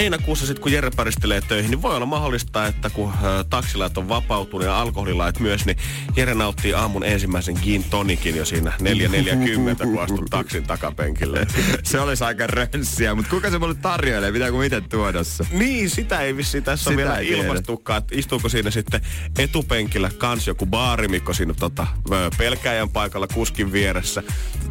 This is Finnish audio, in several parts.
Heinäkuussa sitten kun Jere päristelee töihin, niin voi olla mahdollista, että kun ö, taksilait on vapautunut ja alkoholilait myös, niin Jere nauttii aamun ensimmäisen gin tonikin jo siinä 4.40, kun astut taksin takapenkille. Se olisi aika rönssiä, mutta kuka se mulle tarjoilee? Pitääkö itse tuoda se? Niin, sitä ei vissi tässä on Sitä vielä ilmastukaan, että istuuko siinä sitten etupenkillä kans joku baarimikko siinä tota, pelkäjän paikalla kuskin vieressä,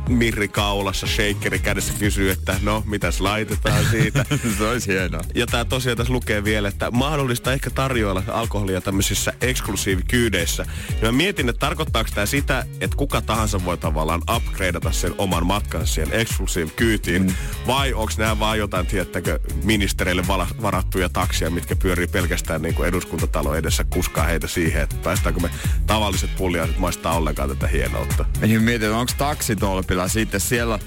mirri kaulassa, shakeri kädessä kysyy, että no, mitäs laitetaan siitä. se olisi hienoa. Ja tää tosiaan tässä lukee vielä, että mahdollista ehkä tarjoilla alkoholia tämmöisissä eksklusiivikyydeissä. Ja mä mietin, että tarkoittaako tämä sitä, että kuka tahansa voi tavallaan upgradeata sen oman matkansa siihen eksklusiivikyytiin. Mm. Vai onko nämä vaan jotain, tiettäkö, ministereille varattuja taksia, mitkä pyörii pelkästään niin kuin eduskuntatalon edessä kuskaa heitä siihen, että päästäänkö me tavalliset pulliaiset maistaa ollenkaan tätä hienoutta. Niin mietin, onko taksitolpilla sitten siellä,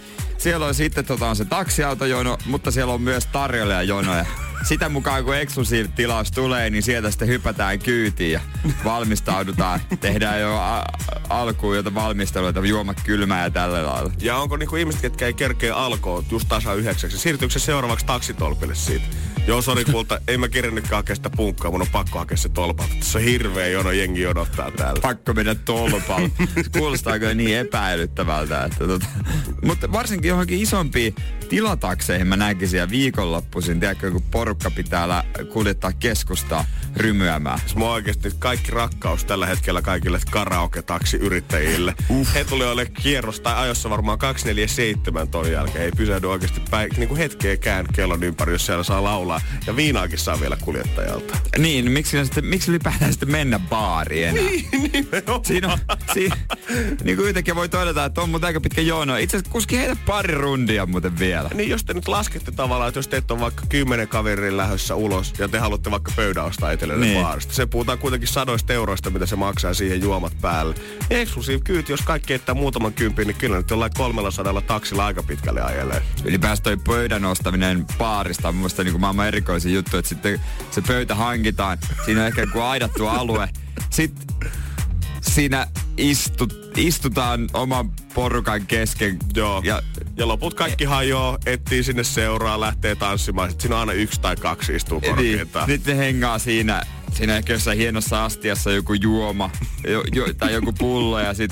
siellä on sitten tota, on se taksiautojono, mutta siellä on myös tarjoilijajonoja. Sitä mukaan kun eksklusiivitilaus tulee, niin sieltä sitten hypätään kyytiin ja valmistaudutaan. Tehdään jo a- alkuun jotain valmisteluita, juomat kylmää ja tällä lailla. Ja onko niinku ihmiset, ketkä ei kerkeä alkoon just tasa yhdeksäksi, siirtyykö se seuraavaksi taksitolpille siitä? Joo, sori kulta, ei mä kirjannytkään hakea sitä punkkaa, mun on pakko hakea se tolpalta. Tässä on hirveä jono, jengi odottaa täällä. Pakko mennä tolpalle. Kuulostaa kyllä niin epäilyttävältä. Että tota. Mutta varsinkin johonkin isompiin tilatakseihin mä näkisin ja viikonloppuisin, tiedätkö, kun porukka pitää lä- kuljettaa keskustaa rymyämään. Mä oon oikeesti kaikki rakkaus tällä hetkellä kaikille karaoke-taksiyrittäjille. Uh. He tuli ole kierros tai ajossa varmaan 247 ton jälkeen. Ei pysähdy oikeesti päin, niin kuin hetkeäkään kellon ympäri, jos siellä saa laulaa. Ja viinaakin saa vielä kuljettajalta. Niin, miksi, sitten, miksi ylipäätään sitten mennä baariin enää? Niin, Siinä on, si, niin kuin yhtäkkiä voi todeta, että on muuten aika pitkä jono. Itse asiassa kuski heitä pari rundia muuten vielä. Niin jos te nyt laskette tavallaan, että jos teet on vaikka kymmenen kaverin lähdössä ulos ja te haluatte vaikka pöydän ostaa itsellenne Niin. baarista. Se puhutaan kuitenkin sadoista euroista, mitä se maksaa siihen juomat päälle. Eksklusiiv kyyti, jos kaikki eittää muutaman kympin, niin kyllä nyt jollain 300 taksilla aika pitkälle ajelee. Ylipäänsä toi pöydän ostaminen baarista on mun mielestä niin kuin maailman erikoisin juttu, että sitten se pöytä hankitaan. Siinä on ehkä joku aidattu alue. Sitten siinä istut, istutaan oman porukan kesken. Joo. Ja Ja loput kaikki hajoaa, etsii sinne seuraa, lähtee tanssimaan. Sitten siinä on aina yksi tai kaksi istuu niin, korkeintaan. nyt ne hengaa siinä, siinä ehkä jossain hienossa astiassa joku juoma jo, jo, tai joku pullo ja sit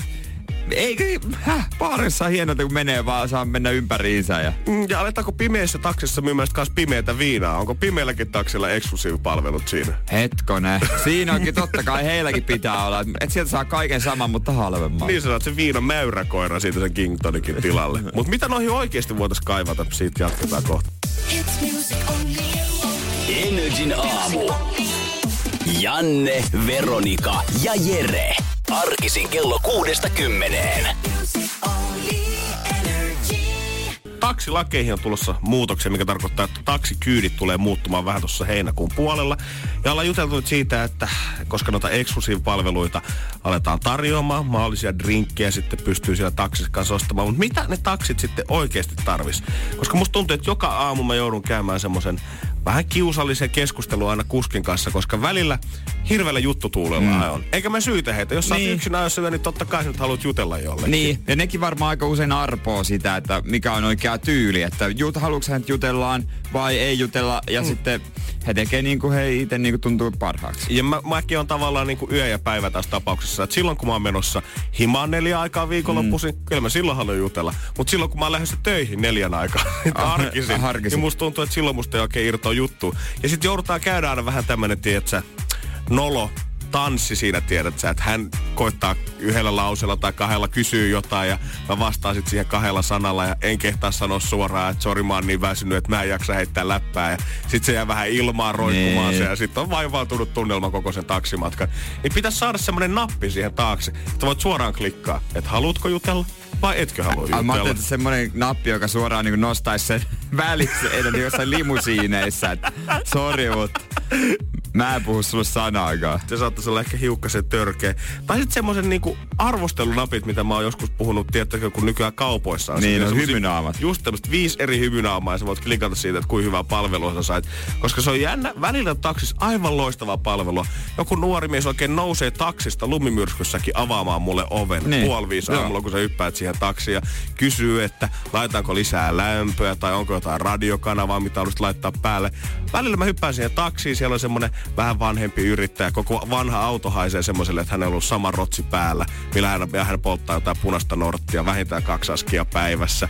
Eikö, häh, baarissa on hienoa, kun menee vaan saa mennä ympäriinsä ja Mm, Ja aletaanko pimeässä taksissa myymään kanssa pimeätä viinaa? Onko pimeälläkin taksilla eksklusiivipalvelut siinä? Hetkone. Siinä onkin totta kai heilläkin pitää olla. Et sieltä saa kaiken saman, mutta halvemman. Niin sanot se viina mäyräkoira siitä sen King Tonikin tilalle. Mutta mitä noihin oikeasti voitaisiin kaivata? Siitä jatketaan kohta. Energin aamu. Janne, Veronika ja Jere. Arkisin kello kuudesta kymmeneen. Taksilakeihin on tulossa muutoksia, mikä tarkoittaa, että taksikyydit tulee muuttumaan vähän tuossa heinäkuun puolella. Ja ollaan juteltu nyt siitä, että koska noita eksklusiivipalveluita aletaan tarjoamaan, mahdollisia drinkkejä sitten pystyy siellä taksissa kanssa ostamaan. Mutta mitä ne taksit sitten oikeasti tarvis? Koska musta tuntuu, että joka aamu mä joudun käymään semmoisen vähän kiusallisen keskustelun aina kuskin kanssa, koska välillä hirveällä juttutuulella mm. on. Eikä mä syytä heitä. Jos sä Niin. oot yksin ajossa yö, niin totta kai sä nyt haluat jutella jollekin. Niin, ja nekin varmaan aika usein arpoo sitä, että mikä on oikea tyyli, että jut, haluatko hän jutellaan vai ei jutella, ja mm. sitten he tekee niin kuin he itse niin kuin tuntuu parhaaksi. Ja mä, mäkin on tavallaan niin kuin yö ja päivä tässä tapauksessa. Että silloin kun mä oon menossa himaan neljä aikaa viikonloppuisin, mm. kyllä mä silloin haluan jutella. Mutta silloin kun mä oon lähdössä töihin neljän aikaa Ah, arkisin, arkisin. niin musta tuntuu, että silloin musta ei oikein irtoa juttu. Ja sitten joudutaan käydä aina vähän tämmönen, tietsä, nolo tanssi siinä, tiedät sä, että hän koittaa yhdellä lauseella tai kahdella kysyy jotain ja mä vastaan sit siihen kahdella sanalla ja en kehtaa sanoa suoraan, että sori mä oon niin väsynyt, että mä en jaksa heittää läppää ja sit se jää vähän ilmaan roikkumaan Niin. se ja sit on vaivautunut tunnelma koko sen taksimatkan. Niin pitäisi saada semmonen nappi siihen taakse, että voit suoraan klikkaa, että haluatko jutella vai etkö halua Ai, mä jutella. ajattelin, että semmonen nappi, joka suoraan niin nostaisi sen välissä, niin jossain limusiineissa, että sori, mutta mä en puhu sulle sanaakaan. se saattaisi olla ehkä hiukkasen törkeä. Tai sitten semmoisen niinku arvostelunapit, mitä mä oon joskus puhunut, tiettäkö, kun nykyään kaupoissa on. Niin, on hymynaamat. Just tämmöistä viisi eri hymynaamaa ja sä voit klikata siitä, että kuinka hyvää palvelua sä sait. Koska se on jännä, välillä taksissa aivan loistavaa palvelua. Joku nuori mies oikein nousee taksista lumimyrskyssäkin avaamaan mulle oven Niin. puoli viisi Joo. aamulla, kun sä hyppäät siihen taksiin ja kysyy, että laitaanko lisää lämpöä tai onko jotain radiokanavaa, mitä haluaisit laittaa päälle. Välillä mä hyppään siihen taksiin, siellä on semmonen vähän vanhempi yrittäjä. Koko vanha auto haisee semmoiselle, että hänellä on ollut sama rotsi päällä, millä hän, hän polttaa jotain punaista norttia vähintään kaksi askia päivässä.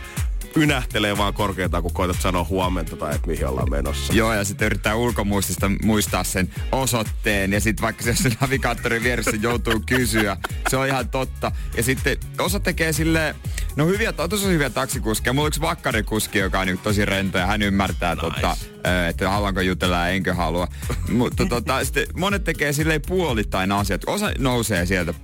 Ynähtelee vaan korkeintaan, kun koetat sanoa huomenta tai että mihin ollaan menossa. Joo, ja sitten yrittää ulkomuistista muistaa sen osoitteen, ja sitten vaikka se navigaattorin vieressä joutuu kysyä, se on ihan totta. Ja sitten osa tekee sille, no hyviä, tosi hyviä taksikuskeja. Mulla on yksi vakkarikuski, joka on nyt tosi rento, ja hän ymmärtää, nice. tota, että haluanko jutella ja enkö halua. Mutta tota, sitten monet tekee silleen puolittain asiat. Osa nousee sieltä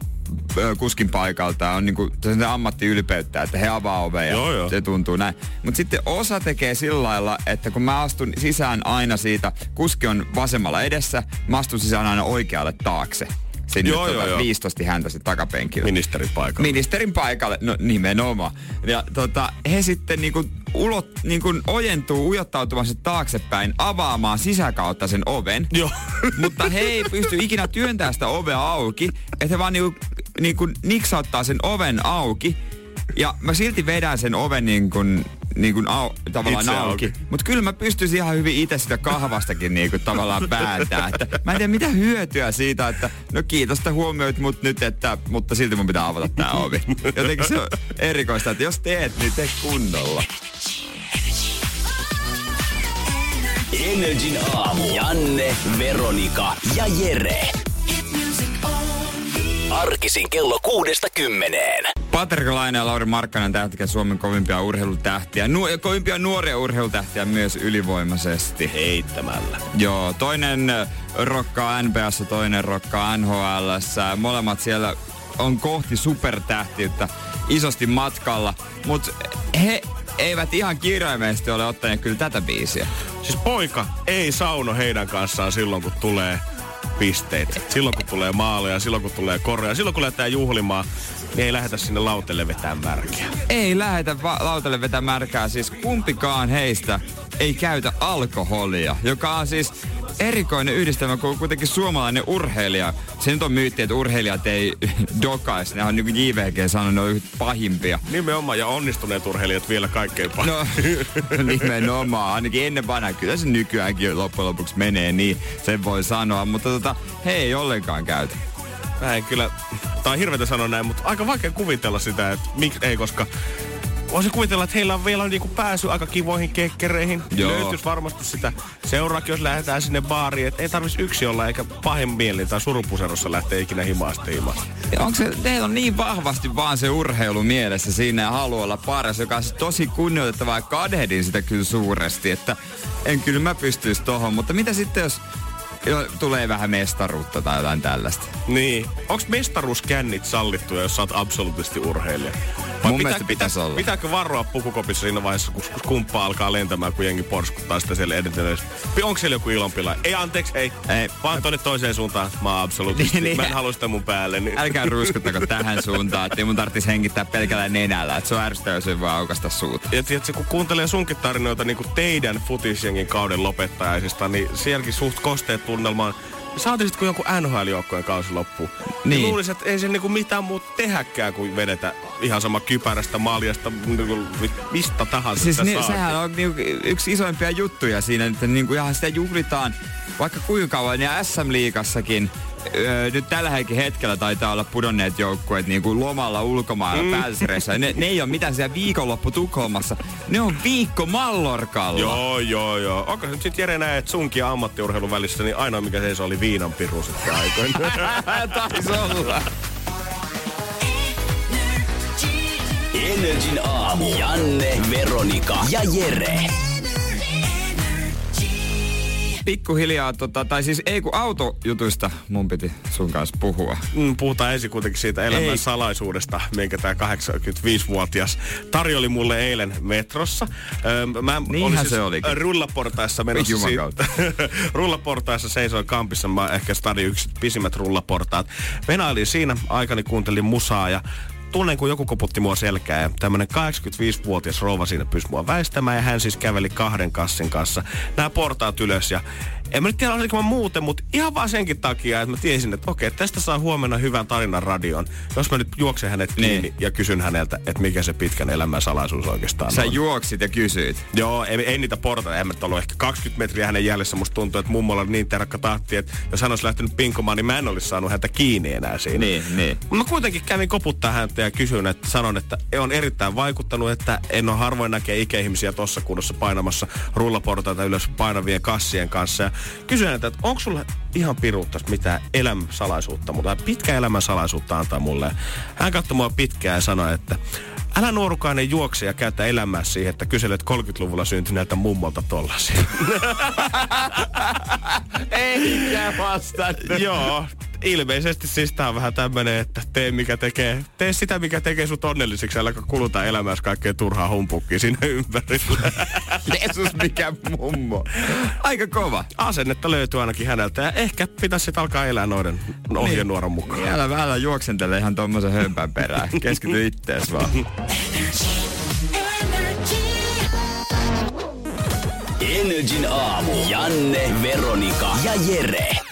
kuskin paikalta ja on niinku se ammattiylpeyttä, että he avaa oven ja Joo, joo. se tuntuu näin. Mutta sitten osa tekee sillä lailla, että kun mä astun sisään aina siitä, kuski on vasemmalla edessä, mä astun sisään aina oikealle taakse. Sinne Joo, tota, joo, joo. viistosti häntä sitten takapenkillä. Ministerin paikalla. Ministerin paikalle, no nimenomaan. Ja tota, he sitten niinku, ulot, niinku ojentuu ujottautumassa taaksepäin avaamaan sisäkautta sen oven. Joo. Mutta he ei pysty ikinä työntämään sitä ovea auki, että he vaan niinku, niinku niksauttaa sen oven auki. Ja mä silti vedän sen oven niin kuin, niin kuin au, tavallaan Itse auki. auki. Mutta kyllä mä pystyisin ihan hyvin itse sitä kahvastakin niin kuin tavallaan pääntää. Että mä en tiedä mitä hyötyä siitä, että no kiitos, että huomioit mut nyt, että, mutta silti mun pitää avata tää ovi. Jotenkin se on erikoista, että jos teet, niin tee kunnolla. Energin aamu. Janne, Veronika ja Jere. Arkisin kello kuudesta kymmeneen. Patrik Laine ja Lauri Markkanen tähtikä Suomen kovimpia urheilutähtiä. Nu- kovimpia nuoria urheilutähtiä myös ylivoimaisesti. Heittämällä. Joo, toinen rokkaa NBAssa, toinen rokkaa NHL. Molemmat siellä on kohti supertähtiyttä isosti matkalla, mutta he eivät ihan kirjaimellisesti ole ottaneet kyllä tätä biisiä. Siis poika ei sauno heidän kanssaan silloin, kun tulee pisteitä. Silloin, kun tulee maaleja, silloin, kun tulee koreja, silloin, kun lähdetään juhlimaan, niin ei lähdetä sinne lautelle vetään märkiä. Ei lähetä va- lautalle vetää märkää, siis kumpikaan heistä ei käytä alkoholia, joka on siis erikoinen yhdistelmä, kun on kuitenkin suomalainen urheilija. Se nyt on myytti, että urheilijat ei dokais. Ne on niin kuin JVG sanonut, ne on yhtä pahimpia. Nimenomaan, ja onnistuneet urheilijat vielä kaikkein pahin. No, nimenomaan. Ainakin ennen vanhaa. Kyllä se nykyäänkin loppujen lopuksi menee niin, sen voi sanoa. Mutta tota, he ei ollenkaan käytä. Mä en kyllä, tää on hirveätä sanoa näin, mutta aika vaikea kuvitella sitä, että miksi ei, koska voisin kuvitella, että heillä on vielä niinku pääsy aika kivoihin kekkereihin. Joo. Löytyisi varmasti sitä seuraakin, jos lähdetään sinne baariin, että ei tarvitsisi yksi olla, eikä pahin mieli tai surupuserossa lähteä ikinä himaasta. Ja onko se, teillä on niin vahvasti vaan se urheilu mielessä siinä ja haluaa olla paras, joka on siis tosi kunnioitettavaa ja kadehdin sitä kyllä suuresti, että en kyllä mä pystyisi tohon, mutta mitä sitten jos jo, tulee vähän mestaruutta tai jotain tällaista? Niin. Onko mestaruuskännit sallittuja, jos sä oot absoluuttisesti urheilija? Mun mielestä pitäisi olla. Pitääkö varoa pukukopissa siinä vaiheessa, kun kun kumppa alkaa lentämään, kun jengi porskuttaa sitä siellä edelleen? Onko siellä joku ilonpila? Ei anteeksi, ei. Ei. Vaan tonne toiseen suuntaan. Mä oon absoluuttisesti. Niin, niin. Mä en halua sitä mun päälle. Niin. Älkää ruiskuttako tähän suuntaan, että mun tarvitsisi hengittää pelkällä nenällä, että se on ärsyttävää, jos ei vaan aukasta suuta. Ja tiedätkö, kun kuuntelee sunkin tarinoita niin kuin teidän futisjengin kauden lopettajaisista, niin sielläkin suht kosteet tunnelmaan. Saati sitten, kun jonkun NHL-joukkojen kausi loppuu. Niin. Niin. Luulisin, että ei se niinku mitään muuta tehäkään kuin vedetä ihan sama kypärästä, maljasta, niinku mistä tahansa Siis ni, sehän on niinku yksi isoimpia juttuja siinä, että niinku ihan sitä juhlitaan vaikka kuinka kauan. Ja SM-liigassakin öö, nyt tällä hetkellä taitaa olla pudonneet joukkueet niin kuin lomalla ulkomailla mm. pääsreessä. Ne, ne ei ole mitään siellä viikonloppu Tukholmassa. Ne on viikko Mallorkalla. Joo, joo, joo. Onko se nyt sit Jere näe, että sunkin ja ammattiurheilun välissä, niin ainoa mikä se oli viinan piru sitten aikoina. Taisi olla. Energin aamu. Janne, Veronika ja Jere. Pikkuhiljaa, tota, tai siis ei kun autojutuista mun piti sun kanssa puhua. Mm, puhutaan ensin kuitenkin siitä elämän ei. salaisuudesta, minkä tämä 85-vuotias tarjoli mulle eilen metrossa. Öö, mä Niinhän olin siis se oli. rullaportaissa menossa rullaportaissa seisoin kampissa, mä ehkä stadi yksi pisimmät rullaportaat. Venailin siinä, aikani kuuntelin musaa ja tunnen, kun joku koputti mua selkää. Tämmönen 85-vuotias rouva siinä pystyi mua väistämään ja hän siis käveli kahden kassin kanssa. Nämä portaat ylös ja en mä nyt tiedä, oliko mä muuten, mutta ihan vaan senkin takia, että mä tiesin, että okei, tästä saa huomenna hyvän tarinan radion. Jos mä nyt juoksen hänet niin. kiinni niin. ja kysyn häneltä, että mikä se pitkän elämän salaisuus oikeastaan Sä on. juoksit ja kysyit. Joo, ei, ei niitä portaita, en mä ollut ehkä 20 metriä hänen jäljessä. Musta tuntuu, että mummolla oli niin terakka tahti, että jos hän olisi lähtenyt pinkomaan, niin mä en olisi saanut häntä kiinni enää siinä. Niin, niin. Mä kuitenkin kävin koputtaa häntä ja kysyin, että sanon, että on erittäin vaikuttanut, että en ole harvoin näkee ikäihmisiä tuossa kunnossa painamassa rullaportaita ylös painavien kassien kanssa. Ja kysyin häntä, että onko sulla ihan piruutta mitään elämän salaisuutta, mutta pitkä elämän salaisuutta antaa mulle. Hän katsoi mua pitkään ja sanoi, että älä nuorukainen juokse ja käytä elämää siihen, että kyselet 30-luvulla syntyneeltä mummolta tollasia. Eikä vastannut. Joo, ilmeisesti siis tää on vähän tämmönen, että tee mikä tekee, tee sitä mikä tekee sut onnelliseksi, älä kuluta elämässä kaikkea turhaa humpukkia sinne ympärillä. Jeesus, mikä mummo. Aika kova. Asennetta löytyy ainakin häneltä ja ehkä pitäisi sitten alkaa elää noiden ohjenuoron mukaan. Niin, älä vähän juoksentele ihan tommosen hömpän perään. Keskity ittees vaan. Energin aamu. Janne, Veronika ja Jere.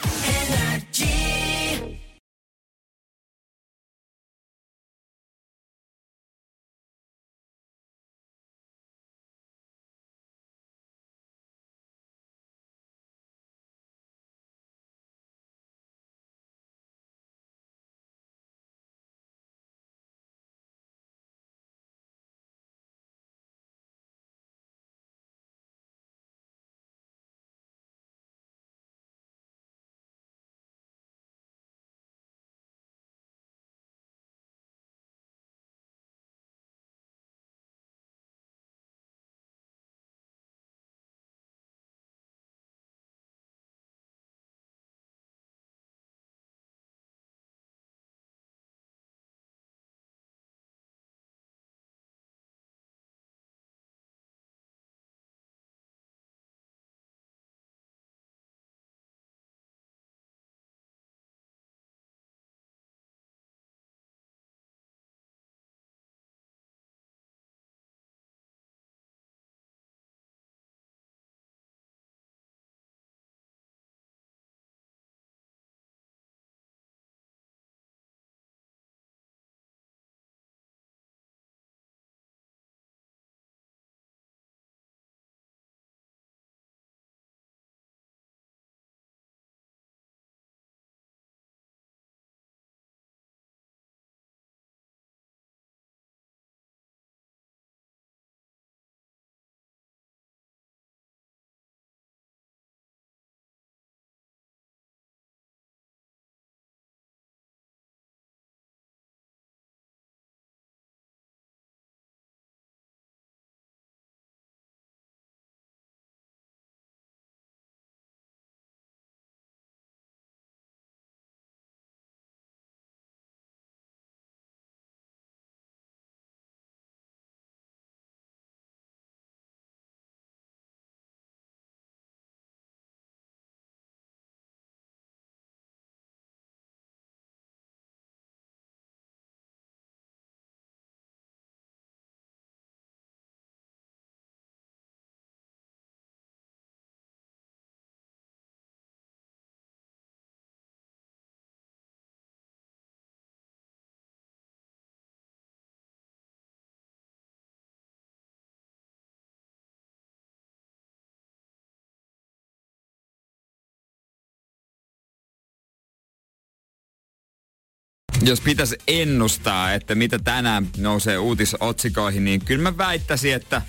Jos pitäisi ennustaa, että mitä tänään nousee uutisotsikoihin, niin kyllä mä väittäisin, että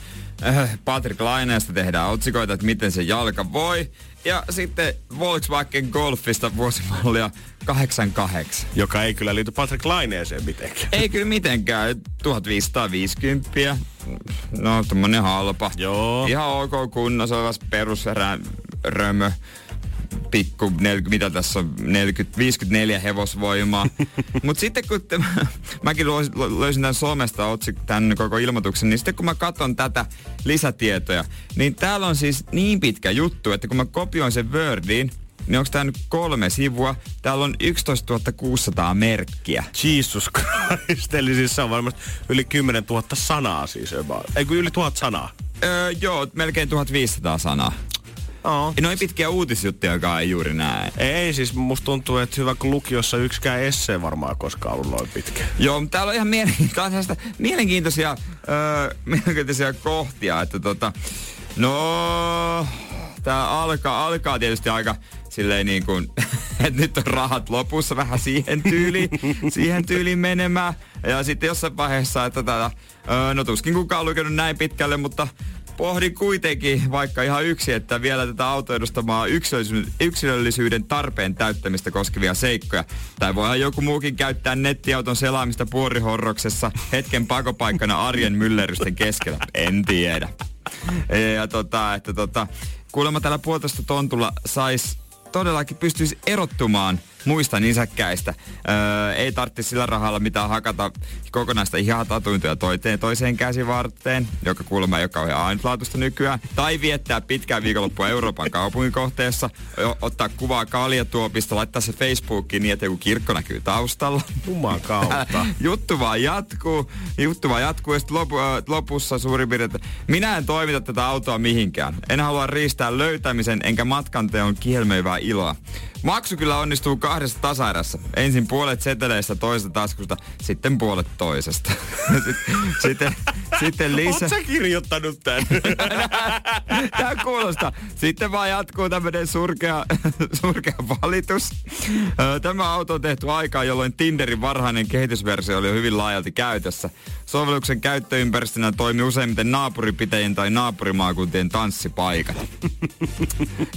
äh, Patrick Laineesta tehdään otsikoita, että miten se jalka voi. Ja sitten Volkswagen Golfista vuosimallia 88. Joka ei kyllä liity Patrick Laineeseen mitenkään. Ei kyllä mitenkään. 1550. No, tommonen halpa. Joo. Ihan ok kunnossa olevas perusrömö pikku, 40, mitä tässä on, 40, 54 hevosvoimaa. Mutta sitten kun te, mäkin löysin tämän somesta otsik, tämän koko ilmoituksen, niin sitten kun mä katson tätä lisätietoja, niin täällä on siis niin pitkä juttu, että kun mä kopioin sen Wordiin, niin onko tämä nyt kolme sivua? Täällä on 11 600 merkkiä. Jesus Christ, eli siis se on varmasti yli 10 000 sanaa siis. Ei kun yli tuhat sanaa. Öö, joo, melkein 1500 sanaa. Oh. Noin pitkiä uutisjuttuja ei juuri näe. Ei, siis musta tuntuu, että hyvä kun lukiossa yksikään esse varmaan koskaan ollut noin pitkä. Joo, mutta täällä on ihan mielenkiintoisia, mielenkiintoisia, öö, mielenkiintoisia kohtia, että tota, no, tää alkaa, alkaa tietysti aika silleen niin kuin, että nyt on rahat lopussa vähän siihen tyyliin, siihen tyyliin menemään. Ja sitten jossain vaiheessa, että tätä, öö, no tuskin kukaan on lukenut näin pitkälle, mutta pohdin kuitenkin vaikka ihan yksi, että vielä tätä autoedustamaa yksilöllisyyden tarpeen täyttämistä koskevia seikkoja. Tai voihan joku muukin käyttää nettiauton selaamista puorihorroksessa hetken pakopaikkana arjen myllerrysten keskellä. En tiedä. Ja tota, että tota, kuulemma tällä puolitoista tontulla sais todellakin pystyisi erottumaan muista nisäkkäistä. Öö, ei tarvitse sillä rahalla mitään hakata kokonaista ihatatuintoja toiseen, toiseen käsivarteen, joka kuulemma joka on ainutlaatuista nykyään. Tai viettää pitkää viikonloppua Euroopan kaupungikohteessa, ottaa kuvaa kaljatuopista, laittaa se Facebookiin niin, että joku kirkko näkyy taustalla. Juman kautta. juttu vaan jatkuu, juttu vaan jatkuu ja sitten lopu, lopussa suurin piirtein, minä en toimita tätä autoa mihinkään. En halua riistää löytämisen enkä matkanteon kielmeivää iloa. Maksu kyllä onnistuu kahdessa tasaerässä. Ensin puolet seteleistä toisesta taskusta, sitten puolet toisesta. sitten, sitten lisä... Oletko kirjoittanut tän? Tää kuulostaa. Sitten vaan jatkuu tämmönen surkea, surkea valitus. Tämä auto on tehty aikaa, jolloin Tinderin varhainen kehitysversio oli hyvin laajalti käytössä. Sovelluksen käyttöympäristönä toimi useimmiten naapuripitäjien tai naapurimaakuntien tanssipaikat.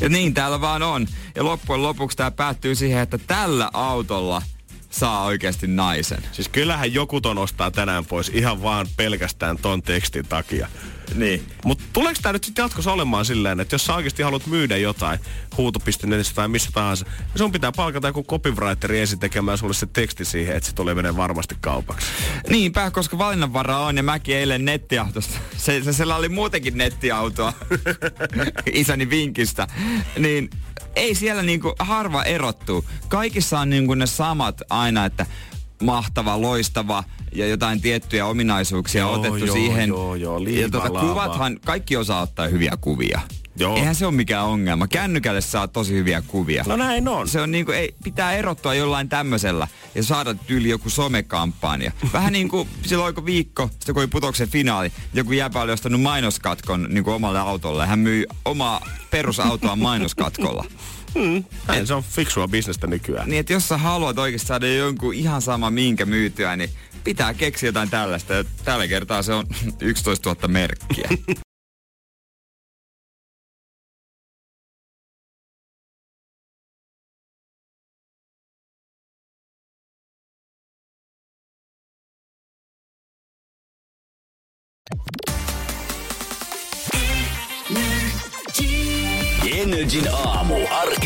ja niin täällä vaan on. Ja loppujen lopuksi tämä päättyy siihen, että tällä autolla saa oikeasti naisen. Siis kyllähän joku ton ostaa tänään pois ihan vaan pelkästään ton tekstin takia. Niin. Mutta tuleeko tämä nyt sitten jatkossa olemaan silleen, että jos sä oikeasti haluat myydä jotain huuto.netissä tai missä tahansa, niin sun pitää palkata joku copywriteri ensin tekemään sulle se teksti siihen, että se tulee menee varmasti kaupaksi. Niinpä, koska valinnanvara on ja mäkin eilen nettiautosta. Se, se siellä oli muutenkin nettiautoa isäni vinkistä. Niin ei siellä niinku harva erottuu. Kaikissa on niinku ne samat aina, että mahtava, loistava ja jotain tiettyjä ominaisuuksia joo, otettu joo, siihen. Joo, joo, ja tuota, kuvathan, kaikki osaa ottaa hyviä kuvia. Joo. Eihän se ole mikään ongelma. Kännykälle saa tosi hyviä kuvia. No näin on. Se on niinku, ei, pitää erottua jollain tämmöisellä ja saada yli joku somekampanja. Vähän niin kuin silloin kun viikko, sitten kun oli putoksen finaali, joku jäpä oli ostanut mainoskatkon niin kuin omalle autolle. Hän myi omaa perusautoa mainoskatkolla. Hmm, näin se on fiksua bisnestä nykyään. Niin, että jos sä haluat oikeasti saada jonkun ihan sama minkä myytyä, niin pitää keksiä jotain tällaista. Ja tällä kertaa se on 11 000 merkkiä.